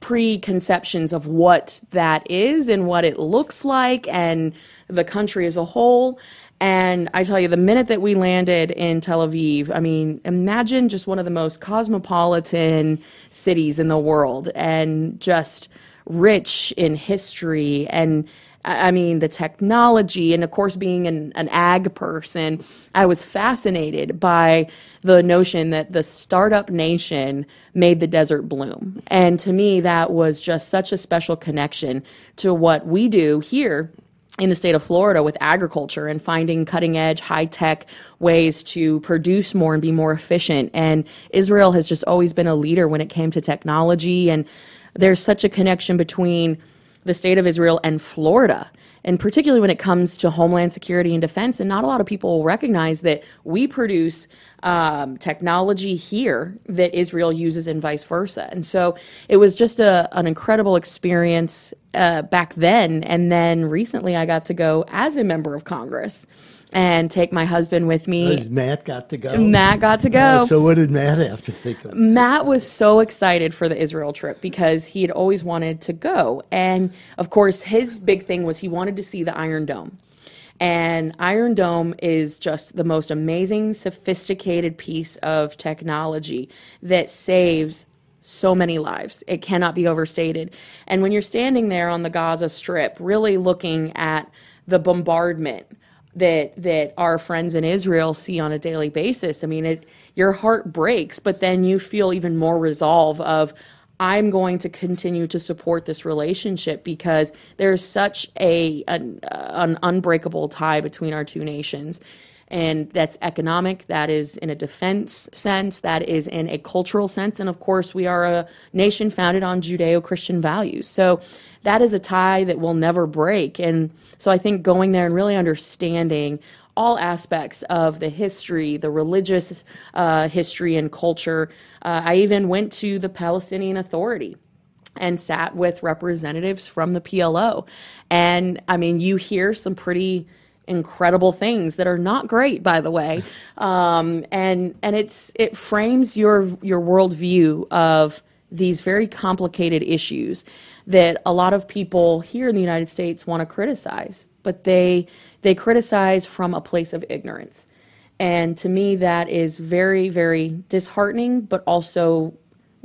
preconceptions of what that is and what it looks like and the country as a whole. And I tell you, the minute that we landed in Tel Aviv, I mean, imagine just one of the most cosmopolitan cities in the world and just rich in history and I mean, the technology, and of course, being an, an ag person, I was fascinated by the notion that the startup nation made the desert bloom. And to me, that was just such a special connection to what we do here in the state of Florida with agriculture and finding cutting edge, high tech ways to produce more and be more efficient. And Israel has just always been a leader when it came to technology. And there's such a connection between the state of Israel and Florida. And particularly when it comes to homeland security and defense, and not a lot of people recognize that we produce um, technology here that Israel uses, and vice versa. And so it was just a, an incredible experience uh, back then. And then recently, I got to go as a member of Congress and take my husband with me. Has Matt got to go. Matt got to go. Uh, so what did Matt have to think of? Matt was so excited for the Israel trip because he had always wanted to go. And of course, his big thing was he wanted to see the Iron Dome. And Iron Dome is just the most amazing, sophisticated piece of technology that saves so many lives. It cannot be overstated. And when you're standing there on the Gaza Strip, really looking at the bombardment that that our friends in Israel see on a daily basis, I mean, it your heart breaks, but then you feel even more resolve of I'm going to continue to support this relationship because there's such a an, an unbreakable tie between our two nations. And that's economic that is in a defense sense that is in a cultural sense and of course we are a nation founded on judeo-christian values. So that is a tie that will never break and so i think going there and really understanding all aspects of the history, the religious uh, history and culture. Uh, I even went to the Palestinian Authority and sat with representatives from the PLO. And I mean, you hear some pretty incredible things that are not great, by the way. Um, and and it's it frames your your worldview of these very complicated issues that a lot of people here in the United States want to criticize, but they they criticize from a place of ignorance. And to me, that is very, very disheartening, but also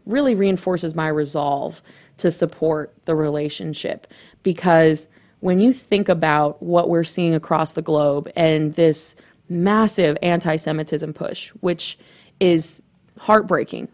really reinforces my resolve to support the relationship because when you think about what we're seeing across the globe and this massive anti Semitism push, which is heartbreaking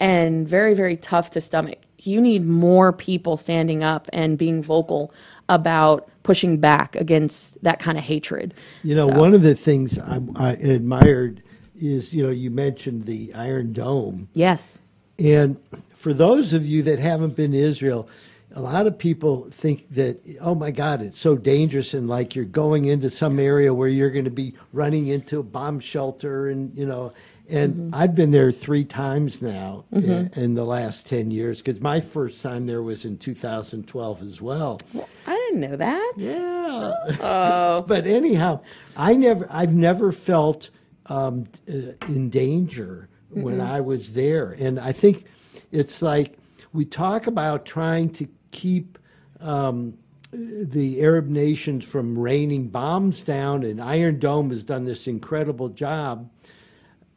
and very, very tough to stomach, you need more people standing up and being vocal about pushing back against that kind of hatred. You know, So- one of the things I, I admired is, you know, you mentioned the Iron Dome. Yes. And for those of you that haven't been to Israel, a lot of people think that, oh my God, it's so dangerous and like you're going into some area where you're going to be running into a bomb shelter and, you know, and I've been there three times now in, in the last 10 years because my first time there was in 2012 as well. I didn't know that. Yeah. Oh. <laughs> but anyhow, I never, I've never felt um, uh, in danger when I was there, and I think it's like we talk about trying to keep um, the Arab nations from raining bombs down, and Iron Dome has done this incredible job.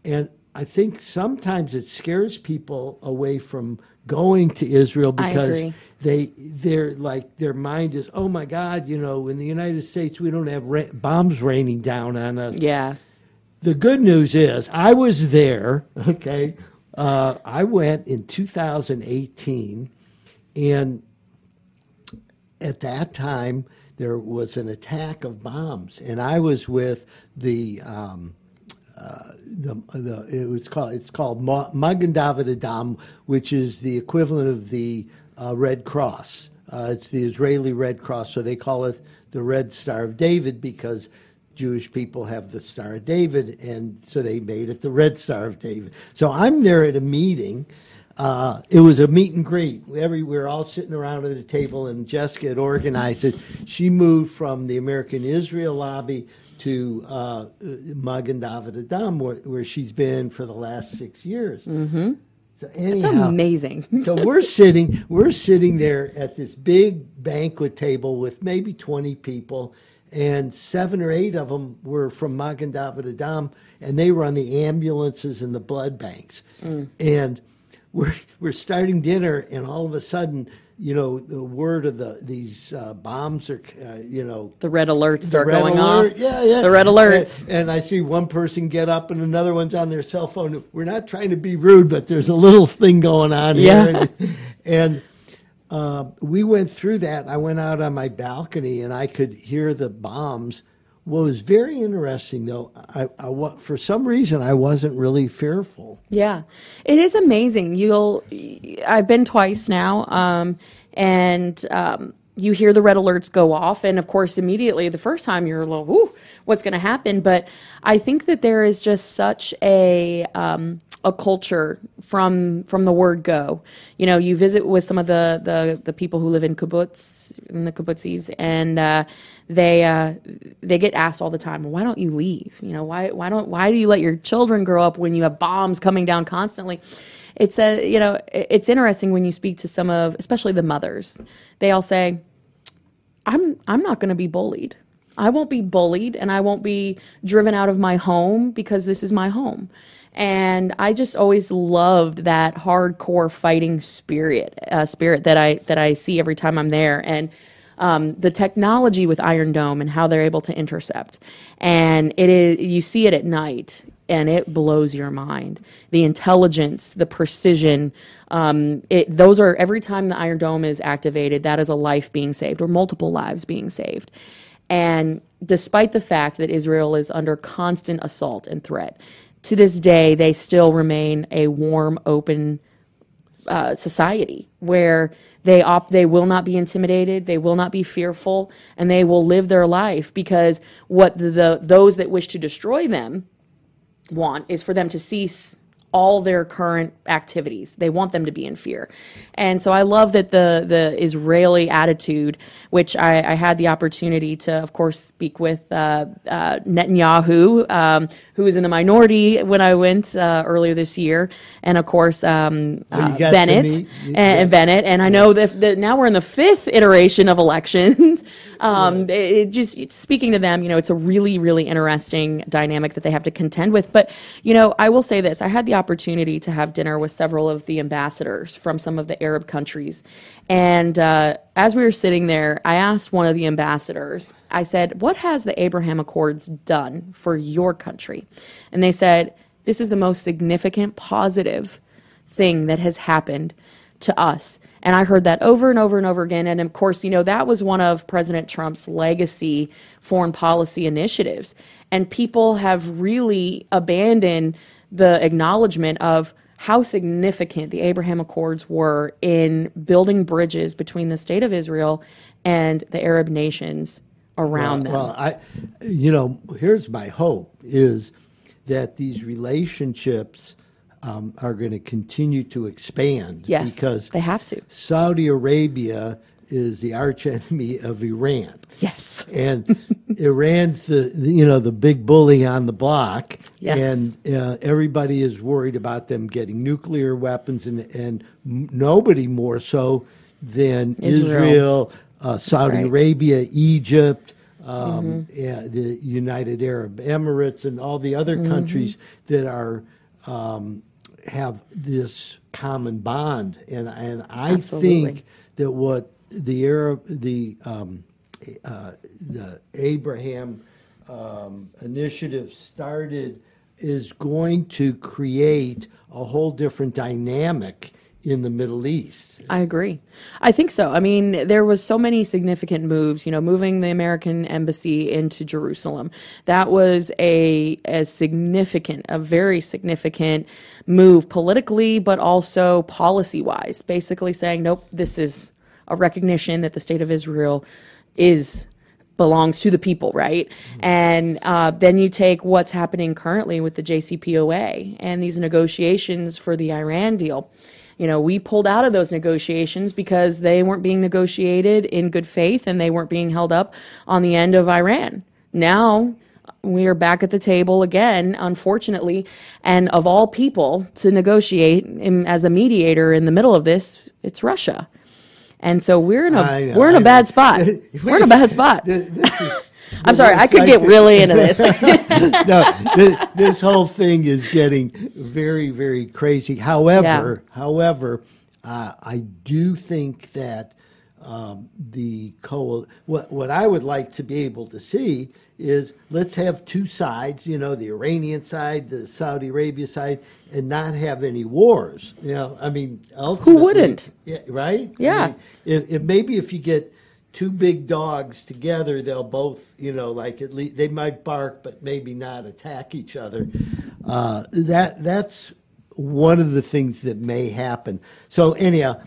And I think sometimes it scares people away from going to Israel because they they're like their mind is oh my god you know in the United States we don't have ra- bombs raining down on us. Yeah. The good news is I was there. <laughs> Okay, uh, I went in 2018, and at that time there was an attack of bombs, and I was with the. Um, the, the it was called it's called Ma- Magen David Adom, which is the equivalent of the uh, Red Cross. Uh, it's the Israeli Red Cross, so they call it the Red Star of David because Jewish people have the Star of David, and so they made it the Red Star of David. So I'm there at a meeting. Uh, it was a meet and greet. Every, we were all sitting around at a table, and Jessica had organized it. She moved from the American Israel lobby to uh, Magen David Adom, where, where she's been for the last six years. Mm-hmm. So It's anyhow, amazing. so we're <laughs> sitting we're sitting there at this big banquet table with maybe 20 people and seven or eight of them were from Magen David Adom and they run the ambulances and the blood banks and we're we're starting dinner and all of a sudden you know the word of the these uh, bombs are uh, you know The red alerts the start red going alert. off. Yeah, yeah. The red alerts. And, and I see one person get up and another one's on their cell phone. We're not trying to be rude, but there's a little thing going on Yeah. here. And, and uh, we went through that. I went out on my balcony and I could hear the bombs. What was very interesting, though, I, I for some reason I wasn't really fearful. Yeah, it is amazing. You'll, I've been twice now, um, and um, you hear the red alerts go off, and of course, immediately the first time you're a little, "Whoo, what's going to happen?" But I think that there is just such a um, a culture from from the word go. You know, you visit with some of the the, the people who live in kibbutz in the kibbutzes, and uh, they uh, they get asked all the time, "Why don't you leave? You know, why why don't why do you let your children grow up when you have bombs coming down constantly?" It's a you know it's interesting when you speak to some of especially the mothers. They all say, I'm I'm not going to be bullied. I won't be bullied and I won't be driven out of my home because this is my home. And I just always loved that hardcore fighting spirit, uh, spirit that I that I see every time I'm there, and um, the technology with Iron Dome and how they're able to intercept. And it is you see it at night, and it blows your mind. The intelligence, the precision. Um, it, those are every time the Iron Dome is activated, that is a life being saved or multiple lives being saved. And despite the fact that Israel is under constant assault and threat, to this day, they still remain a warm, open uh, society where they op- they will not be intimidated, they will not be fearful, and they will live their life because what the, the those that wish to destroy them want is for them to cease all their current activities. They want them to be in fear. And so I love that the the Israeli attitude, which I, I had the opportunity to, of course, speak with uh, uh, Netanyahu, um, who was in the minority when I went uh, earlier this year, and of course um, Well, uh, Bennett meet- and, and Bennett. And I know that that now we're in the fifth iteration of elections. <laughs> um, it, it just speaking to them, you know, it's a really really interesting dynamic that they have to contend with. But you know, I will say this: I had the opportunity to have dinner with several of the ambassadors from some of the Arab countries, and uh, as we were sitting there, I asked one of the ambassadors. I said, "What has the Abraham Accords done for your country?" And they said, "This is the most significant positive." thing that has happened to us. And I heard that over and over and over again. And of course, you know, that was one of President Trump's legacy foreign policy initiatives. And people have really abandoned the acknowledgement of how significant the Abraham Accords were in building bridges between the state of Israel and the Arab nations around them. Well, I, you know, here's my hope is that these relationships um, are going to continue to expand. yes, because they have to. Saudi Arabia is the archenemy of Iran. Yes. and Iran's the, the you know the big bully on the block, Yes. and uh, everybody is worried about them getting nuclear weapons, and and nobody more so than Israel. Israel, uh, Saudi right. Arabia, Egypt. Um, Mm-hmm. yeah, the United Arab Emirates and all the other Mm-hmm. countries that are um, have this common bond, and and I Absolutely. think that what the Arab the um, uh, the Abraham um, initiative started is going to create a whole different dynamic in the Middle East. I agree. I think so. I mean, there was so many significant moves. You know, moving the American embassy into Jerusalem. That was a a significant, a very significant move politically, but also policy wise. Basically saying, nope, this is a recognition that the state of Israel is belongs to the people, right? And uh, then you take what's happening currently with the JCPOA and these negotiations for the Iran deal. You know, we pulled out of those negotiations because they weren't being negotiated in good faith and they weren't being held up on the end of Iran. Now, we are back at the table again, unfortunately, and of all people to negotiate in, as the mediator in the middle of this, it's Russia. And so we're in a know, we're in I a know. bad spot. <laughs> we're in a bad spot. Th- This is. <laughs> I'm sorry, I could like get really <laughs> into this. no, this, this whole thing is getting very, very crazy. However, however, uh, I do think that um, the co what what I would like to be able to see is let's have two sides. You know, the Iranian side, the Saudi Arabia side, and not have any wars. You know, I mean, ultimately, wouldn't? Yeah, right. I Yeah. mean, if, if maybe if you get two big dogs together, they'll both, you know, like at least they might bark, but maybe not attack each other. Uh, that that's one of the things that may happen. So anyhow.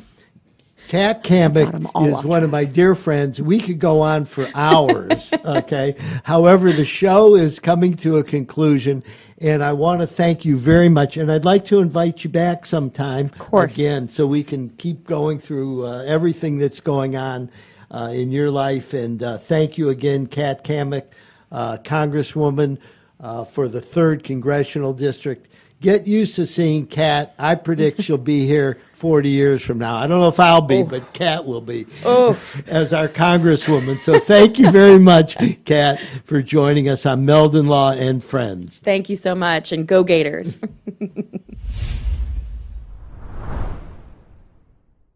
Kat Cammack is one of my dear friends. We could go on for hours, <laughs> okay? However, the show is coming to a conclusion, and I want to thank you very much. And I'd like to invite you back sometime course. again so we can keep going through uh, everything that's going on uh, in your life. And uh, thank you again, Kat Cammack, uh, Congresswoman uh, for the 3rd Congressional District. Get used to seeing Kat. I predict <laughs> she'll be here 40 years from now. I don't know if I'll be, oh. but Kat will be oh. <laughs> as our Congresswoman. So thank you very much, Kat, for joining us on Meldon Law and Friends. Thank you so much, and go Gators. <laughs>